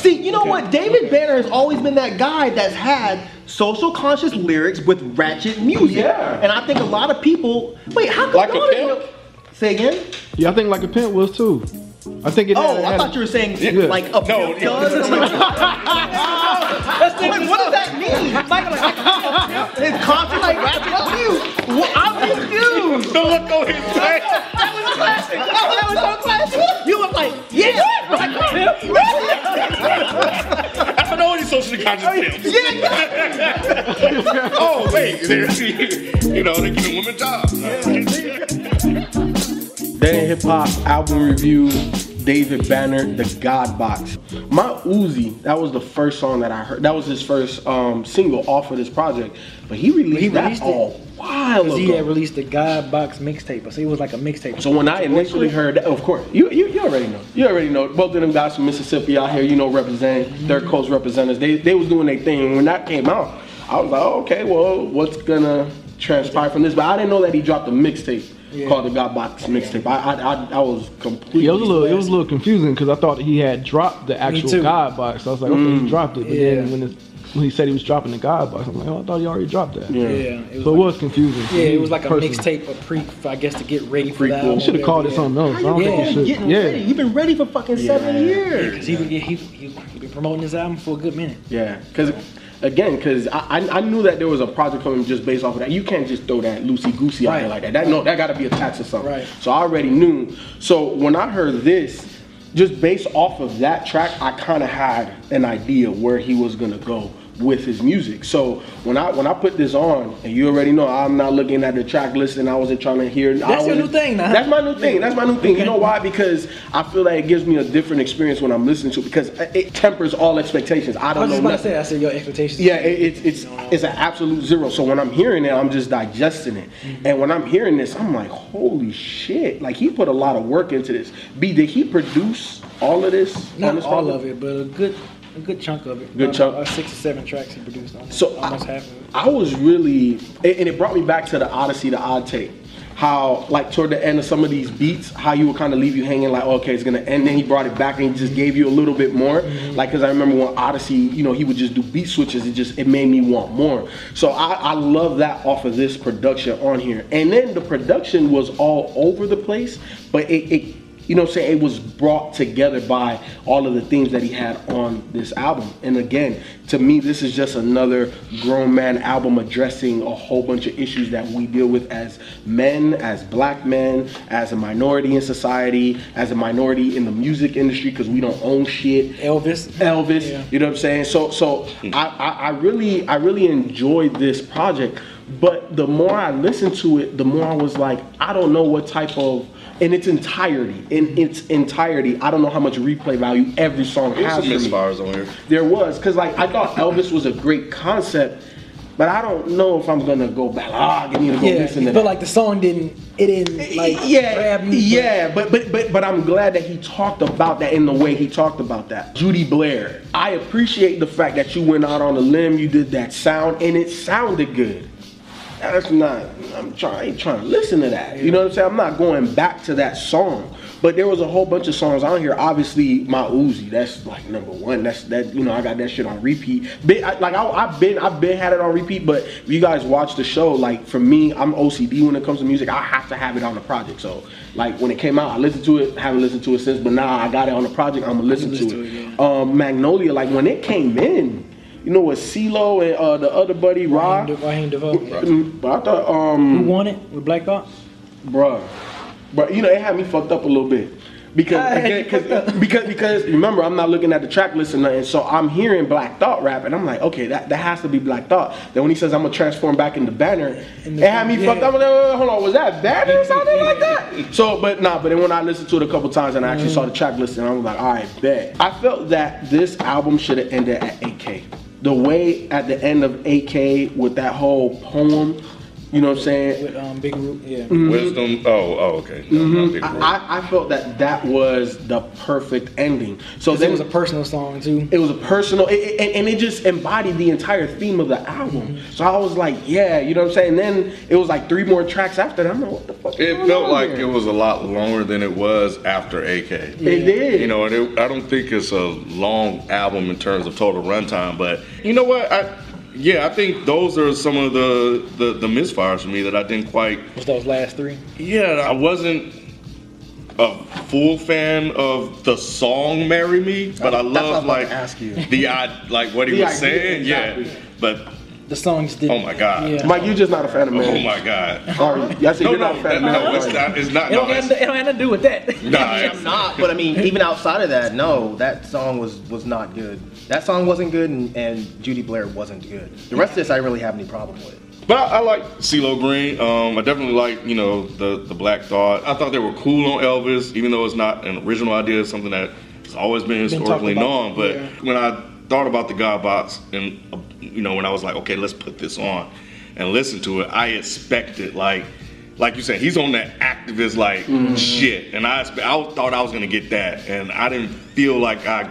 See, you know what? David Banner has always been that guy that's had social conscious lyrics with ratchet music. Yeah. And I think a lot of people. Wait, how come Like a pimp? know- Say again? Yeah, I think like a pimp was too. I think it. Oh, had- I had- thought you were saying Yeah. like a No, pimp no. does. Wait, what does that mean? It's conscious like ratchet music. Well, I'm confused. The look on his face. That was classic. That was so classic. You was like, yeah. Like a pimp. I don't know any socially conscious pimps. Yeah. Oh, wait. There's, you know, they're giving women jobs. Then hip hop album review, David Banner, The God Box. My Uzi, that was the first song that I heard. That was his first um, single off of this project. But he released, He that released a it. while Cause ago. he had released the God Box mixtape, so it was like a mixtape. So when I initially heard that, of course, you, you you already know. You already know. Both of them guys from Mississippi out here, you know, represent third coast representatives. They they was doing their thing. When that came out, I was like, oh, okay, well, what's gonna transpire from this? But I didn't know that he dropped a mixtape called the God Box mixtape. I I, I I was completely. Yeah, it was a little, it was a little confusing because I thought he had dropped the actual. God box. I was like, okay, Mm. he dropped it. But Yeah. then when, it, when he said he was dropping the God box, I'm like, oh, I thought he already dropped that. Yeah. yeah, it was So it was confusing. yeah, it was like a Personally. mixtape, a pre, I guess, to get ready for that. Prequel. You should have called it something else. I don't Yeah. think you should. Getting Yeah. ready. You've been ready for fucking seven years. Because he, he, he, he, he been promoting this album for a good minute. Yeah, because again, because I, I I knew that there was a project coming just based off of that. You can't just throw that loosey goosey out there like that. That no, that got to be attached to something. Right. So I already knew. So when I heard this, just based off of that track, I kind of had an idea where he was gonna go with his music. So when I when I put this on, and you already know I'm not looking at the track list, and I wasn't trying to hear. I That's your new thing now. That's my new thing. That's my new thing. You know why? Because I feel like it gives me a different experience when I'm listening to it because it tempers all expectations. I I don't was just know about to nothing. say, I said your expectations. Yeah, it, it's it's it's an absolute zero. So when I'm hearing it, I'm just digesting it, mm-hmm. and when I'm hearing this, I'm like, holy shit! Like he put a lot of work into this. B, did he produce all of this? on Not this all of it, but a good, a good chunk of it. Good About, chunk. uh, six or seven tracks he produced on. it. So almost I, half of it. I was really, and it brought me back to the Odyssey, the odd tape. How like toward the end of some of these beats, how you would kind of leave you hanging like, okay, it's gonna end. Then he brought it back and he just gave you a little bit more. Like, cause I remember when Odyssey, you know, he would just do beat switches. It just it made me want more. So I, I love that off of this production on here. And then the production was all over the place, but it. it you know what I'm saying? It was brought together by all of the themes that he had on this album. And again, to me, this is just another grown man album addressing a whole bunch of issues that we deal with as men, as black men, as a minority in society, as a minority in the music industry because we don't own shit. Elvis. Elvis. Yeah. You know what I'm saying? So so hmm. I, I, I really I really enjoyed this project, but the more I listened to it, the more I was like, I don't know what type of in its entirety, in its entirety, I don't know how much replay value every song There's has some for me. misfires on here. There was, cause like I thought Elvis was a great concept, but I don't know if I'm gonna go back. Ah, I need to go Yeah, listen to but that. like the song didn't, it didn't like yeah, grab you. but- yeah, but but but but I'm glad that he talked about that in the way he talked about that. Judy Blair, I appreciate the fact that you went out on a limb, you did that sound, and it sounded good. That's not. I'm trying. I ain't trying to listen to that. You know what I'm saying? I'm not going back to that song. But there was a whole bunch of songs on here. Obviously, my Uzi. That's like number one. That's that. You know, I got that shit on repeat. Been, I, like I, I've been, I've been had it on repeat. But if you guys watch the show, like for me, I'm OCD when it comes to music. I have to have it on the project. So like when it came out, I listened to it. Haven't listened to it since. But now I got it on the project. I'm gonna listen, listen to to it. it, um, Magnolia. Like when it came in. You know what, CeeLo and uh, the other buddy, Ra. Raheem, De- Raheem DeVaughn. Mm, But I thought, Who um, won it with Black Thought? bruh, but you know, it had me fucked up a little bit Because again, you fucked up. cause, because because remember I'm not looking at the track list or nothing, so I'm hearing Black Thought rap, and I'm like, okay, that, that has to be Black Thought. Then when he says I'm gonna transform back into Banner, In the- it had me yeah. fucked up. I'm like, wait, wait, hold on, was that Banner or something like that? So, but nah, but then when I listened to it a couple times and I actually saw the track list, and I was like, all right, bet. I felt that this album should have ended at AK. The way at the end of AK with that whole poem, you know what I'm saying? With um, Big Rube, yeah. Wisdom. Oh, oh, okay. No, not big word. Mm-hmm. I, I felt that that was the perfect ending. So Because then it was a personal song too. it was a personal, it, it- and, and it just embodied the entire theme of the album. Mm-hmm. So I was like, yeah, you know what I'm saying. And then it was like three more tracks after that. I'm like, what the fuck? It felt like here? it was a lot longer than it was after AK. It did. You know, and it, I don't think it's a long album in terms of total runtime, but you know what? I yeah, I think those are some of the the, the misfires for me that I didn't quite. Was those last three? Yeah, I wasn't a full fan of the song "Marry Me," but I I love like ask you. the I like what he was saying. exactly. Yeah, but The songs did. Oh my God. Yeah. Mike, you're just not a fan of me. oh my god. Sorry, I said No, you're no, not a fan of no, it's not. It's not. It don't, no, have, it's- it don't have to do with that. Nah, I mean, it's- I'm not, but I mean, even outside of that, no, that song was was not good. That song wasn't good, and, and Judy Blair wasn't good. The rest of this, I didn't really have any problem with. But I, I like CeeLo Green. Um, I definitely like you know the the Black Thought. I thought they were cool on Elvis, even though it's not an original idea. It's something that has always been historically about, known. But yeah. when I thought about the God Box, and uh, you know when I was like, okay, let's put this on and listen to it, I expected like. Like you said, he's on that activist like Mm-hmm. shit, and I, I thought I was gonna get that, and I didn't feel like I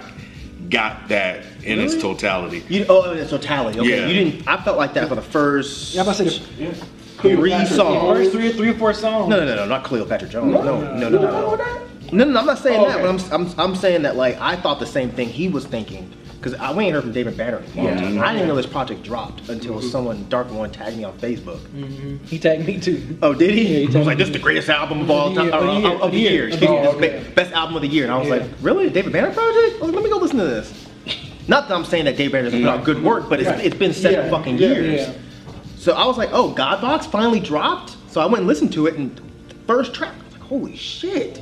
got that in its totality. You oh, in its totality. Okay, Yeah. you didn't. I felt like that for the first Yeah, I'm about to say the three first songs. three, three or four songs. No, no, no, no, not Cleopatra Jones. No, no, no, no, no. No, no, I'm not saying Oh, that, okay. but I'm, I'm, I'm saying that like I thought the same thing he was thinking because I we ain't heard from David Banner. in a long time. I didn't know this project dropped until mm-hmm. someone Dark One tagged me on Facebook. Mm-hmm. He tagged me too. Oh, did he? Yeah, he I was tagged like, "This is the greatest album of all time, of, uh, of the year, of- of the year." Excuse me, Oh, okay. best album of the year." And I was Yeah. like, "Really, David Banner project?" Like, "Let me go listen to this." Not that I'm saying that David Banner doesn't put out good work, but it's, Right. it's been seven Yeah, fucking years. yeah. So I was like, "Oh, Godbox finally dropped." So I went and listened to it, and the first track, I was like, "Holy shit!"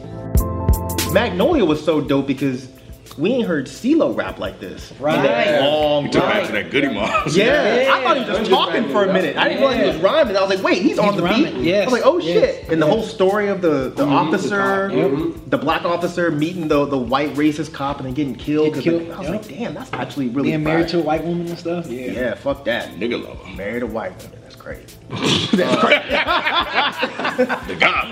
Magnolia was so dope because we ain't heard CeeLo rap like this in Right. a long He took time. back to that Goodie Mob. Yeah, I thought he was just talking for a minute. I didn't realize he was rhyming. I was like, wait, he's, on the rhyming, beat. yes, I was like, oh yes, shit. And the yes. whole story of the, the officer, the cop, mhm. the black officer meeting the, the white racist cop and then getting killed. Get 'cause killed, I was yep. like, damn, that's actually really Being married to a white woman and stuff. Yeah. Yeah, fuck that. Nigga lover. Married a white woman. That's crazy. The God Box.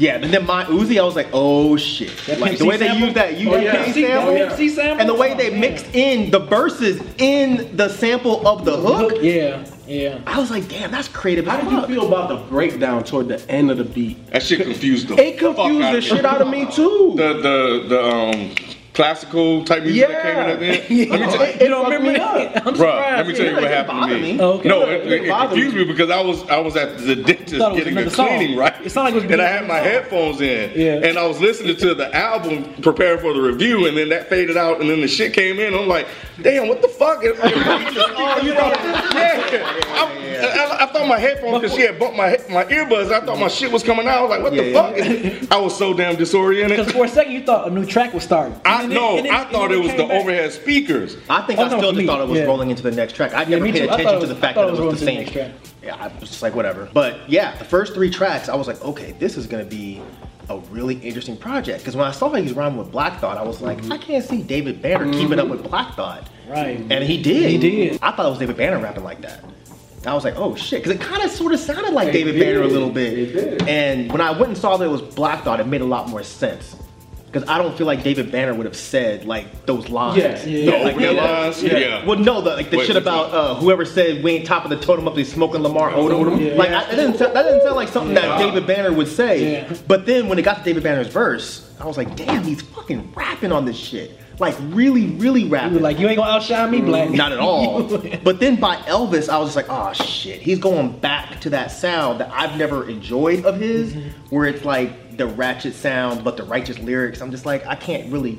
Yeah, and then my Uzi, I was like, oh shit. That Like Pimp the C way they sample? used that Oh, yeah. UGK sample. oh, yeah. Sample? And the way they Oh, mixed in the verses in the sample of the hook. Yeah, yeah. I was like, damn, that's creative How did you feel about the breakdown toward the end of the beat? That shit confused the It fuck confused out the of shit out of me too. The the the um classical type music that came in at the end. Let me tell It You don't remember me that? up. I'm Bruh, surprised. let me tell you Yeah, what happened to me. me. Oh, okay. No, It it, it, it confused me. me because I was I was at the dentist Thought it was getting a another song. cleaning, right? It sounded like it was and I had my song. headphones in, Yeah. and I was listening to the album, preparing for the review, and then that faded out, and then the shit came in. I'm like, damn, what the fuck? oh, you know, yeah. I, I, I thought my headphones because she had bumped my my earbuds. I thought my shit was coming out. I was like, what the Yeah, fuck? I was so damn disoriented. Because for a second you thought a new track was starting. I And then- know. I thought then it was the back. overhead speakers. I think Oh, I no, still just thought it was yeah. rolling into the next track. I Yeah, never me paid too. I thought attention it to the fact I that thought it was the rolling same. to the next Yeah, I was just like whatever. But yeah, the first three tracks, I was like, okay, this is gonna be a really interesting project. Because when I saw he was rhyming with Black Thought, I was like, mm-hmm. I can't see David Banner keeping up with Black Thought. Right. And he did. He did. I thought it was David Banner rapping like that. I was like, oh shit, because it kind of sort of sounded like It David did. Banner a little bit. It did. And when I went and saw that it was Black Thought, it made a lot more sense. Because I don't feel like David Banner would have said like those lines. Yeah. Yeah. The Like, yeah. lines? Yeah. Yeah. Well, no, the, like the Wait, shit about uh, whoever said we ain't top of the totem up, they smoking Lamar Odom. Yeah. Like I, that didn't sound, that didn't sound like something that David Banner would say. Yeah. But then when it got to David Banner's verse, I was like, damn, he's fucking rapping on this shit. Like really, really You rapping. were like, you ain't gonna outshine me, black. Not at all. but then by Elvis, I was just like, oh shit, he's going back to that sound that I've never enjoyed of his, where it's like the ratchet sound but the righteous lyrics. I'm just like, I can't really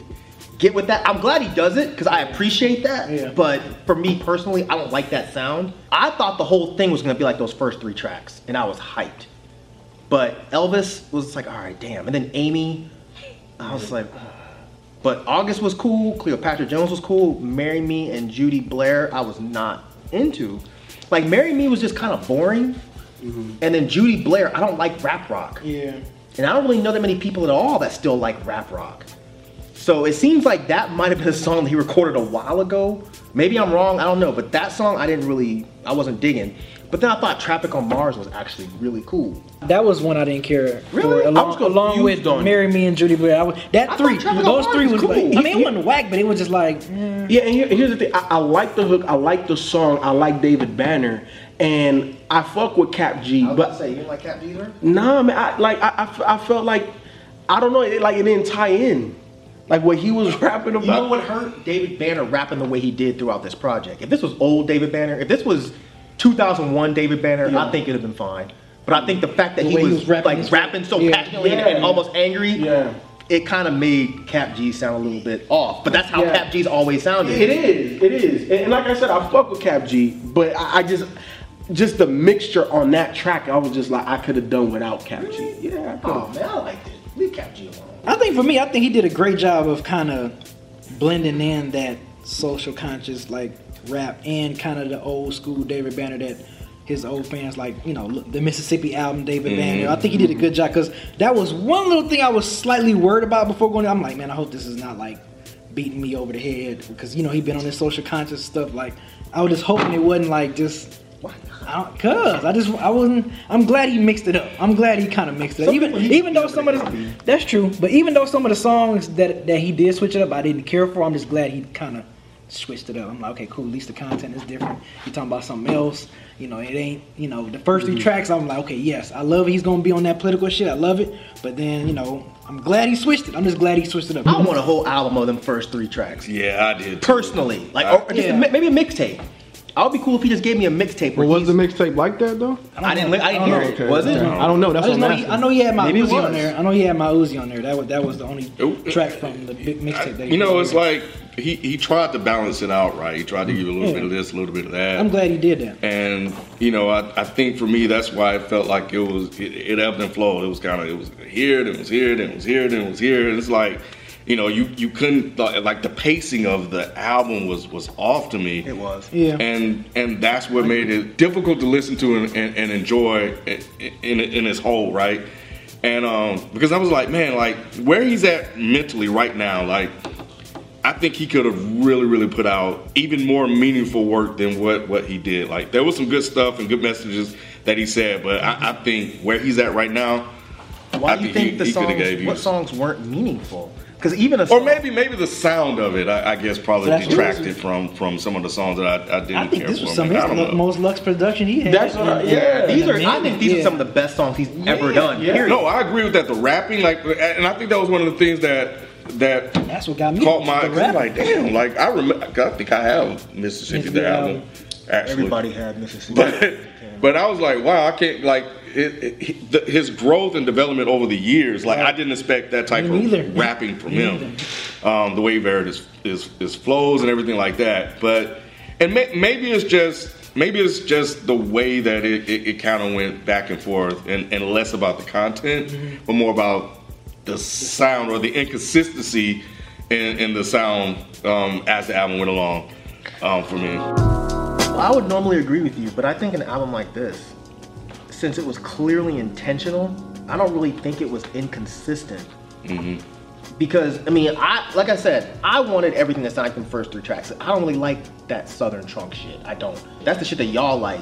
get with that. I'm glad he does it because I appreciate that. Yeah. But for me personally, I don't like that sound. I thought the whole thing was gonna be like those first three tracks, and I was hyped. But Elvis was like, all right, damn. And then Amy, I was like, but August was cool. Cleopatra Jones was cool. Marry Me and Judy Blair, I was not into. Like Marry Me was just kind of boring. Mm-hmm. And then Judy Blair, I don't like rap rock. Yeah. And I don't really know that many people at all that still like rap rock. So it seems like that might have been a song that he recorded a while ago. Maybe I'm wrong, I don't know. But that song I didn't really, I wasn't digging. But then I thought Traffic on Mars was actually really cool. That was one I didn't care Really? for. I Along, was along with. Marry Me and Judy Blair. Was, that I three, thought Traffic on those three was was like. I mean, it wasn't whack, but it was just like. Yeah, and here- here's the thing. I, I like the hook. I like the song. I like David Banner, and I fuck with Kap G. But say, you didn't like Kap G either? nah, man. I like. I, I I felt like I don't know. It, like it didn't tie in. Like what he was rapping about. You know what hurt David Banner rapping the way he did throughout this project? If this was old David Banner, if this was 2001 David Banner, Yeah. I think it'd have been fine. But I think the fact that The he was, he was rapping like rapping so Yeah. passionately and, Yeah. and almost angry, Yeah. it kind of made Kap G sound a little bit off. But that's how. Kap G's always sounded. It is. It is. And, and like I said, I fuck with Kap G, but I, I just. Just the mixture on that track, I was just like, I could have done without Kap G. Yeah, I Oh could've. man, I liked it. Leave Kap G alone. I think for me, I think he did a great job of kind of blending in that social conscious like rap and kind of the old school David Banner that his old fans like, you know, the Mississippi album David Banner. Mm-hmm. I think he did a good job because that was one little thing I was slightly worried about before going. I'm like, man, I hope this is not like beating me over the head because you know he been on this social conscious stuff. Like, I was just hoping it wasn't like just. I don't, Cause I just I wasn't I'm glad he mixed it up. I'm glad he kind of mixed it up. Even even though some of the that's true, but even though some of the songs that that he did switch it up, I didn't care for. I'm just glad he kind of switched it up. I'm like, okay, cool. At least the content is different. You're talking about something else. You know, it ain't. You know, the first three tracks, I'm like, okay, yes, I love it. He's gonna be on that political shit. I love it. But then, you know, I'm glad he switched it. I'm just glad he switched it up. I want a whole album of them first three tracks. Yeah, I did. Personally, like, or just a Yeah. mi- maybe a mixtape. I would be cool if he just gave me a mixtape. where But was he's- the mixtape like that though? I didn't. I didn't I hear don't it. know. Was it? Okay. I don't know. That's I just what know I'm he, asking. I know he had my Maybe Uzi on there. I know he had my Uzi on there. That was that was the only It- track from the big mixtape. that You know, put it's like he, he tried to balance it out, right? He tried to give you a little Yeah. bit of this, a little bit of that. I'm glad he did that. And you know, I, I think for me that's why it felt like it was it, it ebbed and flowed. It was kind of it was here, then it was here, then it was here, then it was here. And it's like, you know, you you couldn't like like the pacing of the album was was off to me. It was. Yeah. And and that's what made it difficult to listen to and, and, and enjoy in, in in its whole, right? And um, because I was like, man, like where he's at mentally right now, like I think he could have really, really put out even more meaningful work than what what he did. Like there was some good stuff and good messages that he said, but I, I think where he's at right now, Why I do you think think he- the he songs? What songs weren't meaningful? Because even a or maybe maybe the sound of it, I, I guess, probably That's what- detracted from from some of the songs that I, I didn't I think care this for. was some of I his don't lu- know. most Lux production he had. That's what I- yeah. these are. I think these Yeah. are some of the best songs he's ever done. yeah. Period. No, I agree with that. The rapping, like, and I think that was one of the things that that That's what got me. caught my. the Cause I'm rap. like, damn, like I remember. I think I have Mississippi the album. Actually, Everybody had Mississippi. but but I was like, wow, I can't like it, it, his growth and development over the years. Like I didn't expect that type Me of rapping from him. Um, the way he varied his, his his flows and everything like that. But and may, maybe it's just maybe it's just the way that it, it, it kind of went back and forth and, and less about the content, Mm-hmm. but more about the sound or the inconsistency in, in the sound um, as the album went along um, for me. I would normally agree with you, but I think an album like this, since it was clearly intentional, I don't really think it was inconsistent. Mm-hmm. Because I mean, I like I said, I wanted everything that sounded like the first three tracks. I don't really like that Southern trunk shit. I don't. That's the shit that y'all like.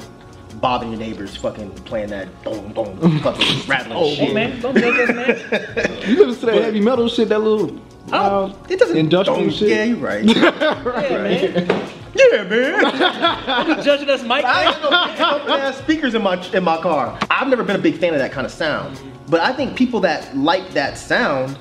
Bothering your neighbors, fucking playing that boom boom, fucking rattling oh, shit. Hey man, don't judge us, man. You listen to that heavy metal shit, that little Oh, uh, wild it doesn't industrial shit. Yeah, you're right. Yeah, man. Yeah, man. Don't judging us, Mike. I ain't no, no ass speakers in my in my car. I've never been a big fan of that kind of sound, but I think people that like that sound,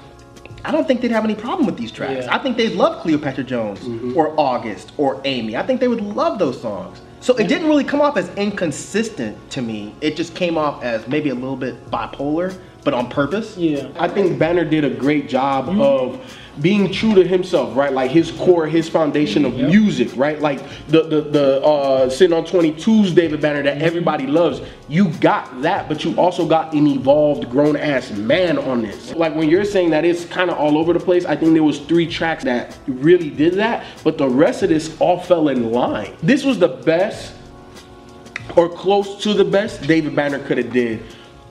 I don't think they'd have any problem with these tracks. Yeah. I think they'd love Cleopatra Jones mm-hmm. or August or Amy. I think they would love those songs. So it didn't really come off as inconsistent to me. It just came off as maybe a little bit bipolar, but on purpose. Yeah. I think Banner did a great job mm-hmm. of being true to himself, right? Like his core, his foundation of music, right? Like the the the uh, sitting on 22's David Banner that everybody loves. You got that, but you also got an evolved, grown ass man on this. Like when you're saying that it's kind of all over the place, I think there was three tracks that really did that, but the rest of this all fell in line. This was the best or close to the best David Banner could have did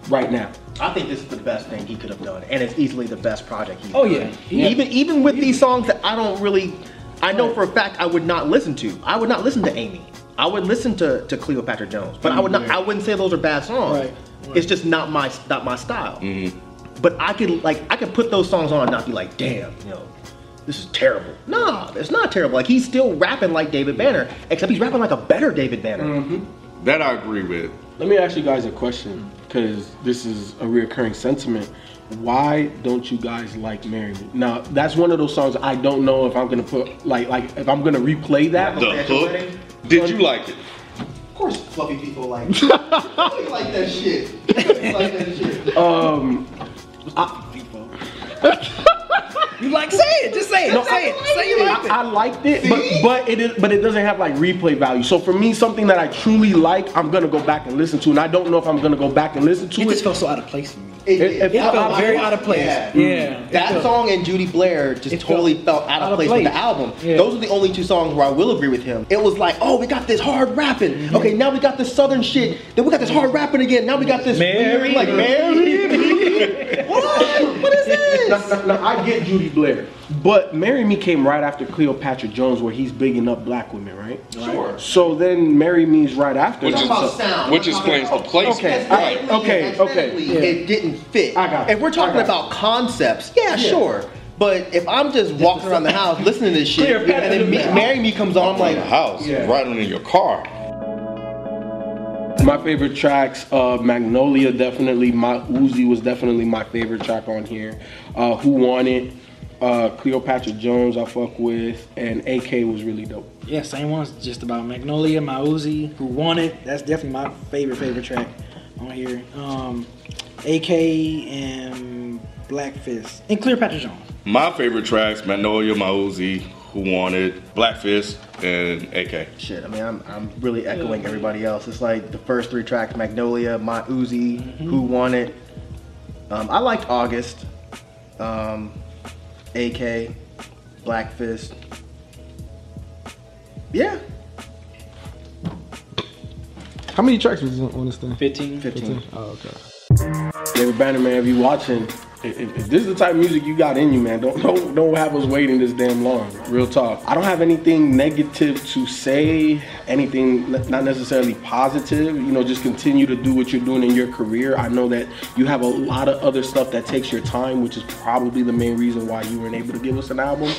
right now. I think this is the best thing he could have done, and it's easily the best project he's Oh, done. yeah. Yeah. Even even with these songs that I don't really, I know for a fact I would not listen to. I would not listen to Amy. I would listen to, to Cleopatra Jones, but I would not. I wouldn't say those are bad songs. Right, It's just not my not my style. Mm-hmm. But I could like I could put those songs on and not be like, damn, you know, this is terrible. Nah, it's not terrible. Like he's still rapping like David Banner, except he's rapping like a better David Banner. That I agree with. Let me ask you guys a question because this is a reoccurring sentiment. Why don't you guys like "Marry Me"? Now, that's one of those songs I don't know if I'm gonna put like like if I'm gonna replay that. The hook. Did you like it? Of course, fluffy people like you like that shit. Like that shit. Um, You like say it? Just say it. No, say I- it. Say you like I, I liked it, but but it is, but it doesn't have like replay value. So for me, something that I truly like, I'm gonna go back and listen to, and I don't know if I'm gonna go back and listen to it. It it. just felt so out of place for me. It, It- it It felt I- I- very out of place. Yeah. Yeah. That felt- song and Judy Blair just totally felt felt out of place, with the album. Yeah. Those are the only two songs where I will agree with him. It was like, oh, we got this hard rapping. Mm-hmm. Okay, now we got this southern shit. Then we got this hard rapping again. Now we got this Marry weird, like me. marry me. what? What is this? Now, now- now, I get Judy Blair, but "Marry Me" came right after Cleopatra Jones, where he's bigging up black women, right? Sure. So then "Marry Me" is right after Which that. is- About So- sound. which We're explains about- the placement. Okay, Aesthetically- okay, okay. Yeah. It didn't fit. I got it. If we're talking I got it. about concepts, yeah, sure. But if I'm just walking around the house listening to this shit, and then to me, "Marry Me" comes on, I'm Like like, the house, Yeah. riding in your car. My favorite tracks, uh, Magnolia definitely. My Uzi was definitely my favorite track on here. Uh, Who Want It? Uh, Cleopatra Jones I fuck with, and AK was really dope. Yeah, same ones. Just about Magnolia, My Uzi, Who Want It. That's definitely my favorite favorite track on here. Um, AK and Black Fist and Cleopatra Jones. My favorite tracks: Magnolia, Mauzi, Who Want It, Black Fist, and AK. Shit, I mean, I'm, I'm really echoing everybody else. It's like the first three tracks Magnolia, My Uzi, Who Want It. Um, I liked August, um, AK, Black Fist. Yeah, How many tracks was on this thing? 15. 15. Oh, okay. David Banner, man, if you watching, if, if, this is the type of music you got in you, man, don't don't don't have us waiting this damn long. Real talk. I don't have anything negative to say, anything not necessarily positive. You know, just continue to do what you're doing in your career. I know that you have a lot of other stuff that takes your time, which is probably the main reason why you weren't able to give us an album.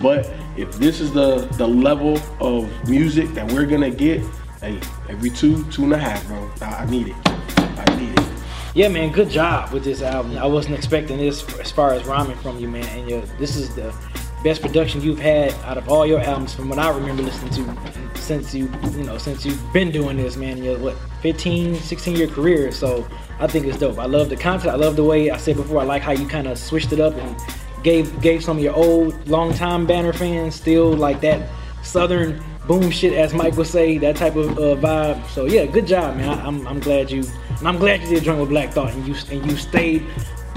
But if this is the the level of music that we're gonna get, hey, every two, two and a half, bro. I need it. I need it. Yeah, man, good job with this album. I wasn't expecting this as far as rhyming from you, man. And your, this is the best production you've had out of all your albums from what I remember listening to since you, you know, since you've been doing this, man. Your what, 15, 16 year career. So I think it's dope. I love the content. I love the way I said before. I like how you kind of switched it up and gave gave some of your old longtime banner fans still like that southern boom shit, as Mike would say, that type of uh, vibe. So yeah, good job, man. I, I'm, I'm glad you, and I'm glad you did join with Black Thought, and you and you stayed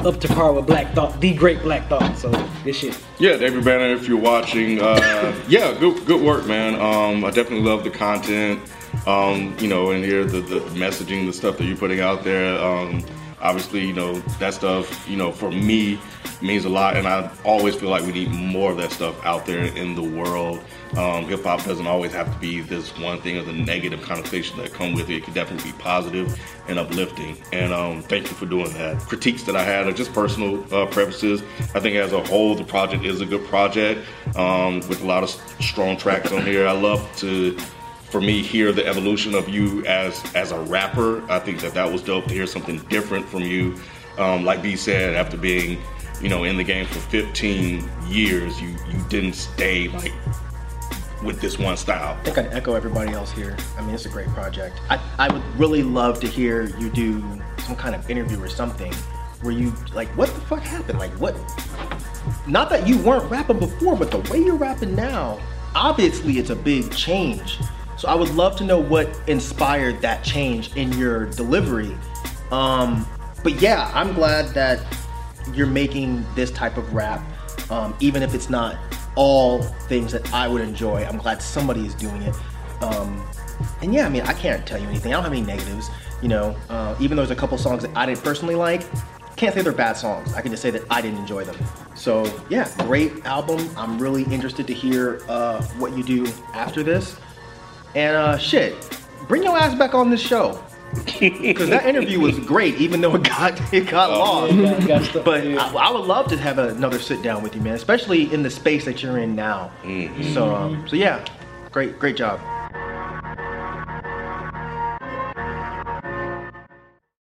up to par with Black Thought, the great Black Thought. So good shit. Yeah, David Banner, if you're watching, uh, yeah, good good work, man. Um, I definitely love the content. Um, you know, and here the, the messaging, the stuff that you're putting out there. Um, obviously, you know that stuff. You know, for me, means a lot, and I always feel like we need more of that stuff out there in the world. Um, Hip hop doesn't always have to be this one thing or the negative connotation that come with it. It can definitely be positive and uplifting. And um, thank you for doing that. Critiques that I had are just personal uh, preferences. I think as a whole, the project is a good project um, with a lot of strong tracks on here. I love to for me hear the evolution of you as as a rapper i think that that was dope to hear something different from you um, like b said after being you know in the game for 15 years you you didn't stay like with this one style I think I'd echo everybody else here. I mean, it's a great project. I, I would really love to hear you do some kind of interview or something where you, like, what the fuck happened? Like, what? not that you weren't rapping before, but the way you're rapping now, obviously it's a big change. So I would love to know what inspired that change in your delivery. Um, but yeah, I'm glad that you're making this type of rap, um, even if it's not all things that I would enjoy. I'm glad somebody is doing it. Um, and yeah, I mean, I can't tell you anything. I don't have any negatives. You know, uh, even though there's a couple songs that I didn't personally like, can't say they're bad songs. I can just say that I didn't enjoy them. So yeah, great album. I'm really interested to hear uh, what you do after this. And uh, shit, bring your ass back on this show. Because that interview was great, even though it got it got long. Yeah, got But yeah. I, I would love to have another sit down with you, man. Especially in the space that you're in now. So, um, so yeah, great, great job.